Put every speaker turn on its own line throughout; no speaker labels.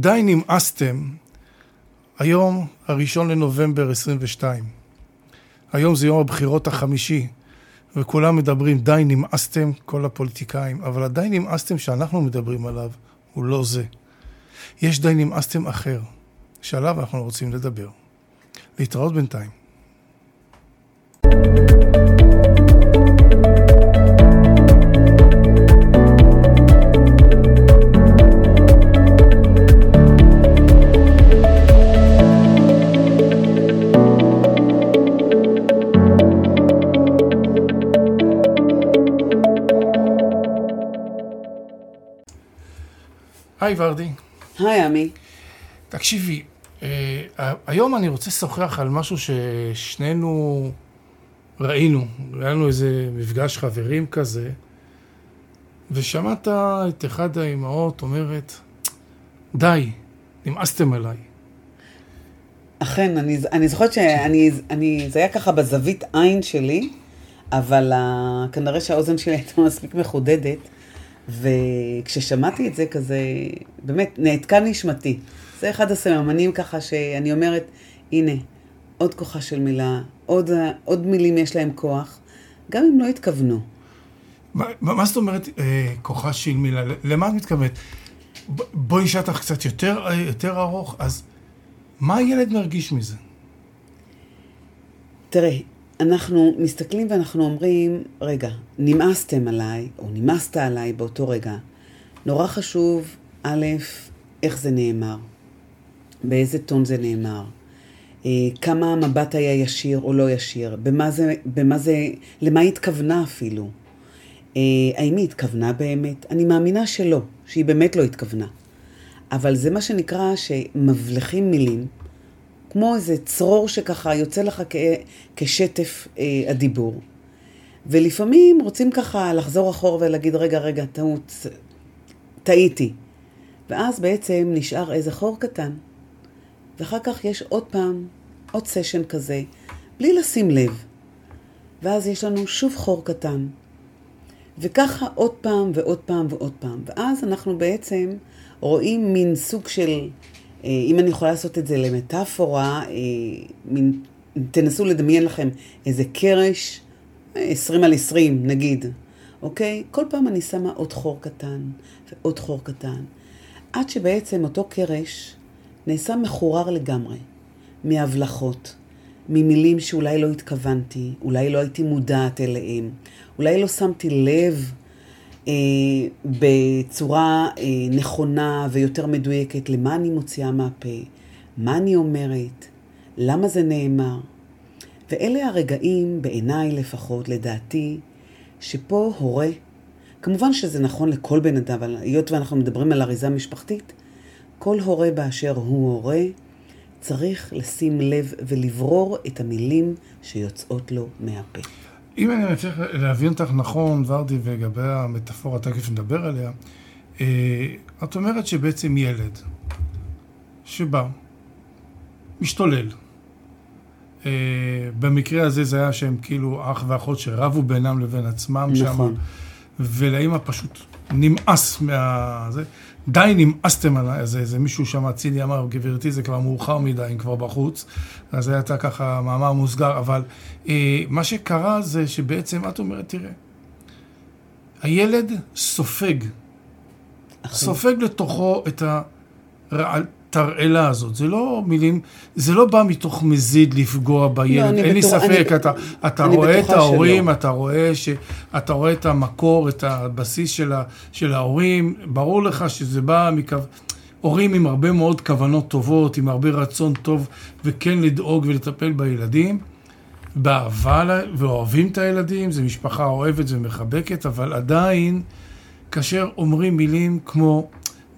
די נמאסתם. היום, הראשון לנובמבר 22. היום זה יום הבחירות החמישי, וכולם מדברים, די נמאסתם, כל הפוליטיקאים, אבל הדי נמאסתם שאנחנו מדברים עליו הוא לא זה. יש די נמאסתם אחר, שעליו אנחנו רוצים לדבר. להתראות בינתיים. היי ורדי.
היי עמי.
תקשיבי, אה, היום אני רוצה לשוחח על משהו ששנינו ראינו. היה לנו איזה מפגש חברים כזה, ושמעת את אחד האימהות אומרת, די, נמאסתם עליי.
אכן, אני, אני זוכרת שאני, אני, זה היה ככה בזווית עין שלי, אבל uh, כנראה שהאוזן שלי הייתה מספיק מחודדת. וכששמעתי את זה כזה, באמת, נעתקה נשמתי. זה אחד הסממנים ככה שאני אומרת, הנה, עוד כוחה של מילה, עוד, עוד מילים יש להם כוח, גם אם לא התכוונו.
מה, מה זאת אומרת אה, כוחה של מילה? למה את מתכוונת? בואי נשאל אותך קצת יותר, יותר ארוך, אז מה הילד מרגיש מזה?
תראה, אנחנו מסתכלים ואנחנו אומרים, רגע, נמאסתם עליי, או נמאסת עליי באותו רגע. נורא חשוב, א', איך זה נאמר, באיזה טון זה נאמר, אה, כמה המבט היה ישיר או לא ישיר, במה זה, במה זה, למה היא התכוונה אפילו. אה, האם היא התכוונה באמת? אני מאמינה שלא, שהיא באמת לא התכוונה. אבל זה מה שנקרא שמבלכים מילים, כמו איזה צרור שככה יוצא לך כ- כשטף אה, הדיבור. ולפעמים רוצים ככה לחזור אחורה ולהגיד, רגע, רגע, טעות, טעיתי. ואז בעצם נשאר איזה חור קטן. ואחר כך יש עוד פעם, עוד סשן כזה, בלי לשים לב. ואז יש לנו שוב חור קטן. וככה עוד פעם ועוד פעם ועוד פעם. ואז אנחנו בעצם רואים מין סוג של אם אני יכולה לעשות את זה למטאפורה, אה, תנסו לדמיין לכם איזה קרש, 20 על 20 נגיד, אוקיי? כל פעם אני שמה עוד חור קטן ועוד חור קטן, עד שבעצם אותו קרש נעשה מחורר לגמרי, מהבלחות, ממילים שאולי לא התכוונתי, אולי לא הייתי מודעת אליהם, אולי לא שמתי לב אה, בצורה אה, נכונה ויותר מדויקת למה אני מוציאה מהפה, מה אני אומרת, למה זה נאמר. ואלה הרגעים, בעיניי לפחות, לדעתי, שפה הורה, כמובן שזה נכון לכל בן אדם, אבל היות ואנחנו מדברים על אריזה משפחתית, כל הורה באשר הוא הורה, צריך לשים לב ולברור את המילים שיוצאות לו מהפה.
אם אני מצליח להבין אותך נכון, ורדי, לגבי המטאפורה, תכף נדבר עליה, אה, את אומרת שבעצם ילד שבא, משתולל, אה, במקרה הזה זה היה שהם כאילו אח ואחות שרבו בינם לבין עצמם נכון. שם, ולאמא פשוט נמאס מה... זה, די נמאסתם עליי, אז איזה מישהו שם אצילי אמר, גברתי, זה כבר מאוחר מדי, הם כבר בחוץ. אז זה הייתה ככה מאמר מוסגר, אבל אה, מה שקרה זה שבעצם, את אומרת, תראה, הילד סופג, סופג לתוכו את הרעל, התרעלה הזאת. זה לא מילים, זה לא בא מתוך מזיד לפגוע בילד, לא, אין לי ספק, אני, אתה, אתה אני רואה את ההורים, שלא. אתה רואה, ש, אתה רואה את המקור, את הבסיס של, ה, של ההורים, ברור לך שזה בא מקו... הורים עם הרבה מאוד כוונות טובות, עם הרבה רצון טוב, וכן לדאוג ולטפל בילדים, באהבה, ואוהבים את הילדים, זו משפחה אוהבת ומחבקת, אבל עדיין, כאשר אומרים מילים כמו,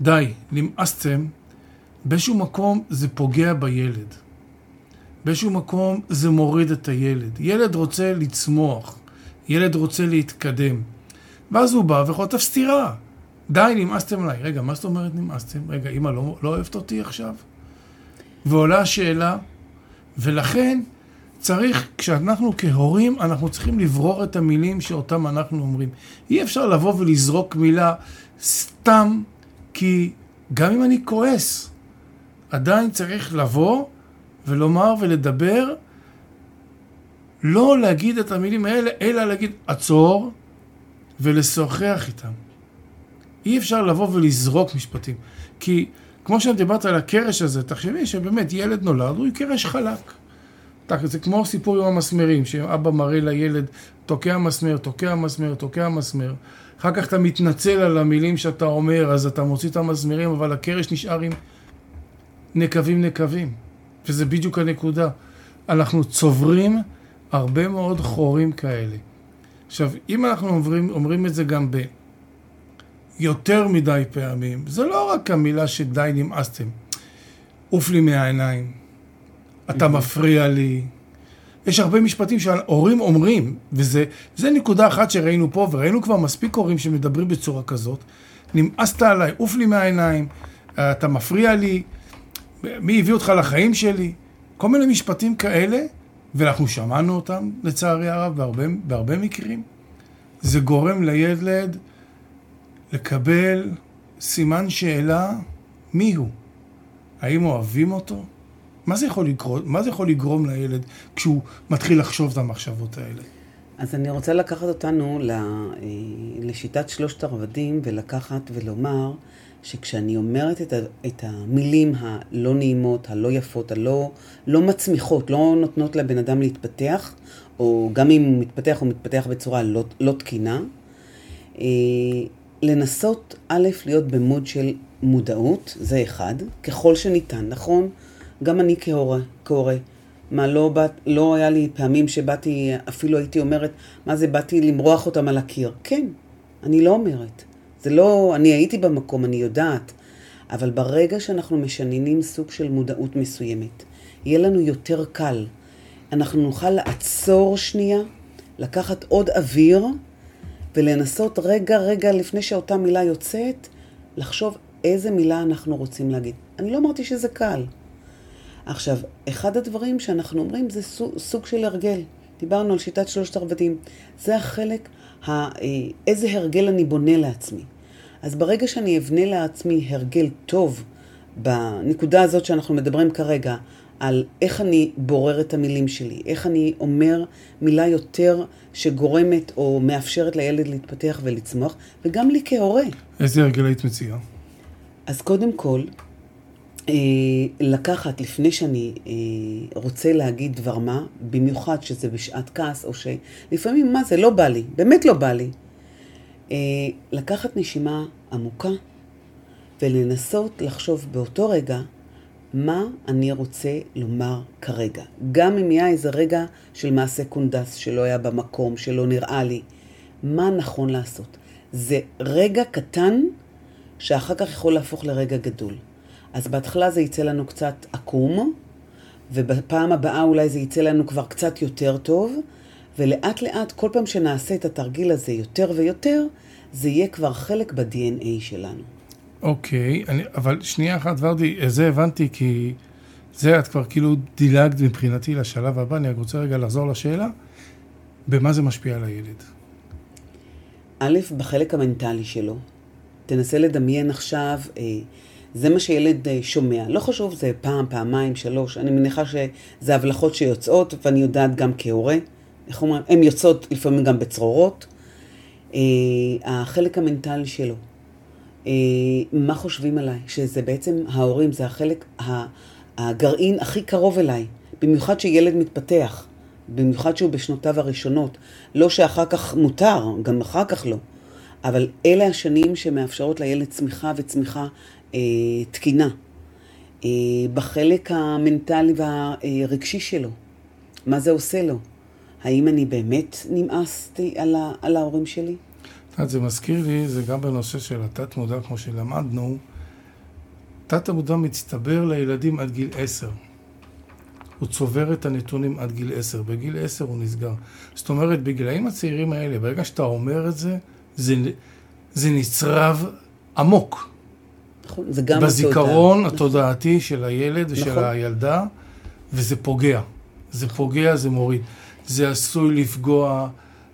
די, נמאסתם, באיזשהו מקום זה פוגע בילד. באיזשהו מקום זה מוריד את הילד. ילד רוצה לצמוח, ילד רוצה להתקדם. ואז הוא בא וחוטף סטירה. די, נמאסתם עליי. רגע, מה זאת אומרת נמאסתם? רגע, אמא לא, לא אוהבת אותי עכשיו? ועולה השאלה, ולכן צריך, כשאנחנו כהורים, אנחנו צריכים לברור את המילים שאותם אנחנו אומרים. אי אפשר לבוא ולזרוק מילה סתם כי גם אם אני כועס, עדיין צריך לבוא ולומר ולדבר, לא להגיד את המילים האלה, אלא להגיד עצור ולשוחח איתם. אי אפשר לבוא ולזרוק משפטים. כי כמו שאת דיברת על הקרש הזה, תחשבי שבאמת ילד נולד, הוא קרש חלק. זה כמו סיפור עם המסמרים, שאבא מראה לילד, תוקע מסמר, תוקע מסמר, תוקע מסמר. אחר כך אתה מתנצל על המילים שאתה אומר, אז אתה מוציא את המסמרים, אבל הקרש נשאר עם נקבים נקבים. וזה בדיוק הנקודה. אנחנו צוברים הרבה מאוד חורים כאלה. עכשיו, אם אנחנו אומרים, אומרים את זה גם ב... יותר מדי פעמים, זה לא רק המילה שדי נמאסתם. עוף לי מהעיניים, אתה מפריע לי. יש הרבה משפטים שההורים אומרים, וזה נקודה אחת שראינו פה, וראינו כבר מספיק הורים שמדברים בצורה כזאת. נמאסת עליי, עוף לי מהעיניים, אתה מפריע לי, מי הביא אותך לחיים שלי? כל מיני משפטים כאלה, ואנחנו שמענו אותם, לצערי הרב, בהרבה, בהרבה מקרים. זה גורם לילד לקבל סימן שאלה מי הוא. האם אוהבים אותו? מה זה יכול לגרום, מה זה יכול לגרום לילד כשהוא מתחיל לחשוב את המחשבות האלה?
אז אני רוצה לקחת אותנו אה, לשיטת שלושת הרבדים ולקחת ולומר שכשאני אומרת את, ה, את המילים הלא נעימות, הלא יפות, הלא לא מצמיחות, לא נותנות לבן אדם להתפתח, או גם אם הוא מתפתח, הוא מתפתח בצורה לא, לא תקינה, אה, לנסות א', להיות במוד של מודעות, זה אחד, ככל שניתן, נכון? גם אני כהורה, כהורה. מה, לא, באת, לא היה לי פעמים שבאתי, אפילו הייתי אומרת, מה זה, באתי למרוח אותם על הקיר. כן, אני לא אומרת. זה לא, אני הייתי במקום, אני יודעת. אבל ברגע שאנחנו משננים סוג של מודעות מסוימת, יהיה לנו יותר קל. אנחנו נוכל לעצור שנייה, לקחת עוד אוויר, ולנסות רגע, רגע לפני שאותה מילה יוצאת, לחשוב איזה מילה אנחנו רוצים להגיד. אני לא אמרתי שזה קל. עכשיו, אחד הדברים שאנחנו אומרים זה סוג, של הרגל. דיברנו על שיטת שלושת הרבדים. זה החלק, ה, אה, איזה הרגל אני בונה לעצמי. אז ברגע שאני אבנה לעצמי הרגל טוב, בנקודה הזאת שאנחנו מדברים כרגע, על איך אני בורר את המילים שלי, איך אני אומר מילה יותר שגורמת או מאפשרת לילד להתפתח ולצמוח, וגם לי כהורה.
איזה הרגל היית מציעה?
אז קודם כל, אה, לקחת לפני שאני אה, רוצה להגיד דבר מה, במיוחד שזה בשעת כעס, או שלפעמים מה זה לא בא לי, באמת לא בא לי. אה, לקחת נשימה עמוקה ולנסות לחשוב באותו רגע מה אני רוצה לומר כרגע. גם אם היה איזה רגע של מעשה קונדס שלא היה במקום, שלא נראה לי, מה נכון לעשות. זה רגע קטן שאחר כך יכול להפוך לרגע גדול. אז בהתחלה זה יצא לנו קצת עקום, ובפעם הבאה אולי זה יצא לנו כבר קצת יותר טוב, ולאט לאט, כל פעם שנעשה את התרגיל הזה יותר ויותר, זה יהיה כבר חלק ב-DNA שלנו.
אוקיי, אני, אבל שנייה אחת, ורדי, זה הבנתי כי זה את כבר כאילו דילגת מבחינתי לשלב הבא, אני רק רוצה רגע לחזור לשאלה, במה זה משפיע על הילד?
א', בחלק המנטלי שלו. תנסה לדמיין עכשיו, אה, זה מה שילד אה, שומע. לא חשוב, זה פעם, פעמיים, שלוש. אני מניחה שזה הבלחות שיוצאות, ואני יודעת גם כהורה. איך אומרים? הן יוצאות לפעמים גם בצרורות. אה, החלק המנטלי שלו. אה, מה חושבים עליי? שזה בעצם ההורים, זה החלק, הגרעין הכי קרוב אליי. במיוחד שילד מתפתח. במיוחד שהוא בשנותיו הראשונות. לא שאחר כך מותר, גם אחר כך לא. אבל אלה השנים שמאפשרות לילד צמיחה וצמיחה אה, תקינה. אה, בחלק המנטלי והרגשי שלו. מה זה עושה לו? האם אני באמת נמאסתי על, ה, על ההורים שלי?
זה מזכיר לי, זה גם בנושא של התת-מודע, כמו שלמדנו. תת-המודע מצטבר לילדים עד גיל עשר. הוא צובר את הנתונים עד גיל עשר. בגיל עשר הוא נסגר. זאת אומרת, בגילאים הצעירים האלה, ברגע שאתה אומר את זה, זה, זה נצרב עמוק.
נכון, זה גם
בזיכרון התודע. התודעתי של הילד ושל נכון. הילדה, וזה פוגע. זה פוגע, זה מוריד. זה עשוי לפגוע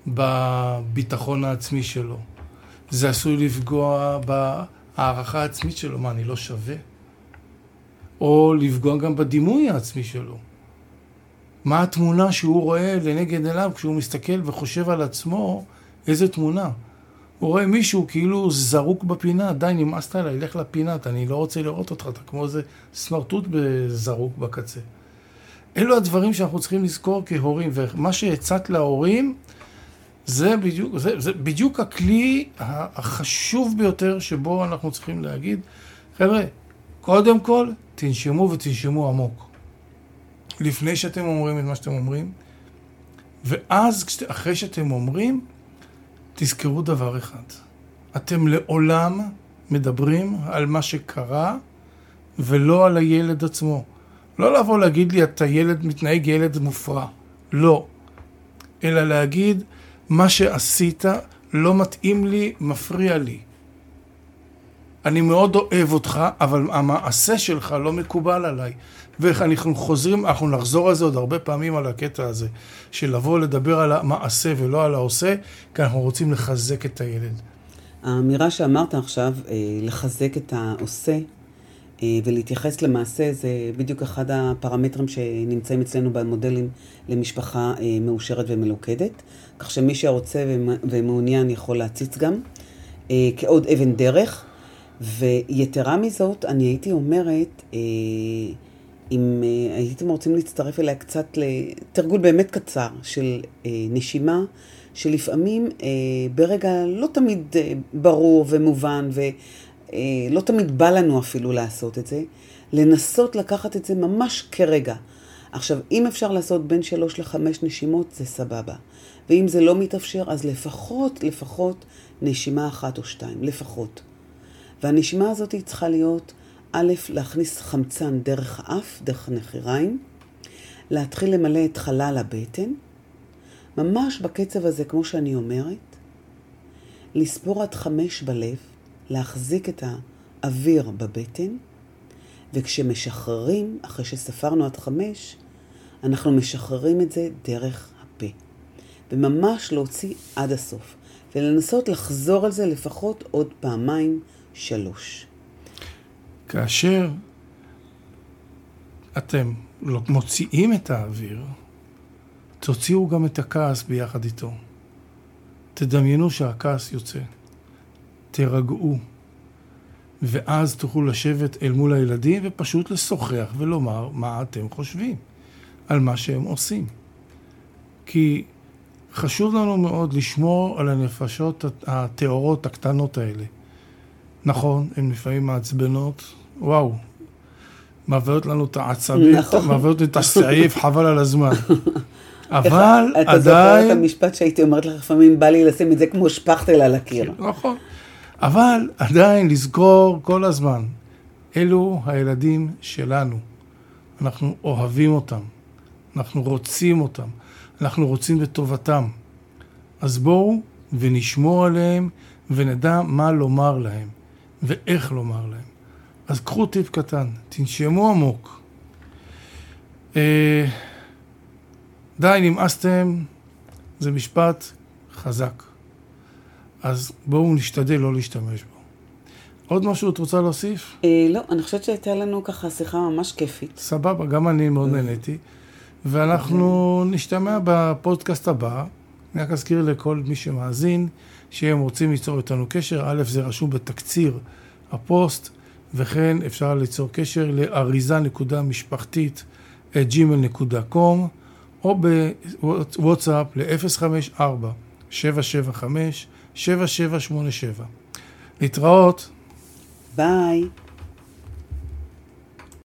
בביטחון העצמי שלו. זה עשוי לפגוע הערכה עצמית שלו, מה, אני לא שווה? או לפגוע גם בדימוי העצמי שלו. מה התמונה שהוא רואה לנגד עיניו כשהוא מסתכל וחושב על עצמו, איזה תמונה. הוא רואה מישהו כאילו זרוק בפינה, די נמאסת עליי, לך לפינה, אני לא רוצה לראות אותך, אתה כמו איזה סמרטוט זרוק בקצה. אלו הדברים שאנחנו צריכים לזכור כהורים, ומה שהצעת להורים, זה בדיוק, זה, זה בדיוק הכלי החשוב ביותר שבו אנחנו צריכים להגיד, חבר'ה, קודם כל, תנשמו ותנשמו עמוק. לפני שאתם אומרים את מה שאתם אומרים, ואז, אחרי שאתם אומרים, תזכרו דבר אחד. אתם לעולם מדברים על מה שקרה, ולא על הילד עצמו. לא לבוא להגיד לי, אתה ילד, מתנהג ילד מופרע. לא. אלא להגיד, מה שעשית לא מתאים לי, מפריע לי. אני מאוד אוהב אותך, אבל המעשה שלך לא מקובל עליי. ואנחנו חוזרים, אנחנו נחזור על זה עוד הרבה פעמים על הקטע הזה, של לבוא לדבר על המעשה ולא על העושה, כי אנחנו רוצים לחזק את הילד.
האמירה שאמרת עכשיו, אה, לחזק את העושה ולהתייחס למעשה, זה בדיוק אחד הפרמטרים שנמצאים אצלנו במודלים למשפחה אה, מאושרת ומלוכדת, כך שמי שרוצה ומעוניין יכול להציץ גם כעוד אבן דרך. ויתרה מזאת, אני הייתי אומרת, אם הייתם רוצים להצטרף אליה קצת לתרגול באמת קצר של נשימה, שלפעמים ברגע לא תמיד ברור ומובן, ולא uh, תמיד בא לנו אפילו לעשות את זה, לנסות לקחת את זה ממש כרגע. עכשיו, אם אפשר לעשות בין שלוש לחמש נשימות, זה סבבה. ואם זה לא מתאפשר, אז לפחות, לפחות נשימה אחת או שתיים, לפחות. והנשימה הזאת צריכה להיות א', להכניס חמצן דרך האף, דרך הנחיריים, להתחיל למלא את חלל הבטן, ממש בקצב הזה, כמו שאני אומרת, לספור עד חמש בלב, להחזיק את האוויר בבטן, וכשמשחררים, אחרי שספרנו עד חמש, אנחנו משחררים את זה דרך הפה. וממש להוציא עד הסוף, ולנסות לחזור על זה לפחות עוד פעמיים, שלוש.
כאשר אתם מוציאים את האוויר, תוציאו גם את הכעס ביחד איתו. תדמיינו שהכעס יוצא. תירגעו. ואז תוכלו לשבת אל מול הילדים ופשוט לשוחח ולומר מה אתם חושבים על מה שהם עושים. כי חשוב לנו מאוד לשמור על הנפשות הטהורות הקטנות האלה. נכון, הן לפעמים מעצבנות, וואו, מעברת לנו את העצבים, נכון. מעברת את הסעיף, חבל על הזמן. אבל עדיין...
אתה זוכר את המשפט שהייתי אומרת לך, לפעמים בא לי לשים את זה כמו שפכטל על הקיר.
נכון. אבל עדיין לזכור כל הזמן, אלו הילדים שלנו. אנחנו אוהבים אותם, אנחנו רוצים אותם, אנחנו רוצים בטובתם. אז בואו ונשמור עליהם ונדע מה לומר להם. ואיך לומר להם. אז קחו טיפ קטן, תנשמו עמוק. אה, די, נמאסתם, זה משפט חזק. אז בואו נשתדל לא להשתמש בו. עוד משהו את רוצה להוסיף?
אה, לא, אני חושבת שהייתה לנו ככה שיחה ממש כיפית.
סבבה, גם אני מאוד נהניתי. ואנחנו נשתמע בפודקאסט הבא. אני רק אזכיר לכל מי שמאזין, שהם רוצים ליצור איתנו קשר. א', זה רשום בתקציר הפוסט, וכן אפשר ליצור קשר לאריזה נקודה משפחתית את gmail.com או בוואטסאפ ל-054-775-7787. להתראות.
ביי.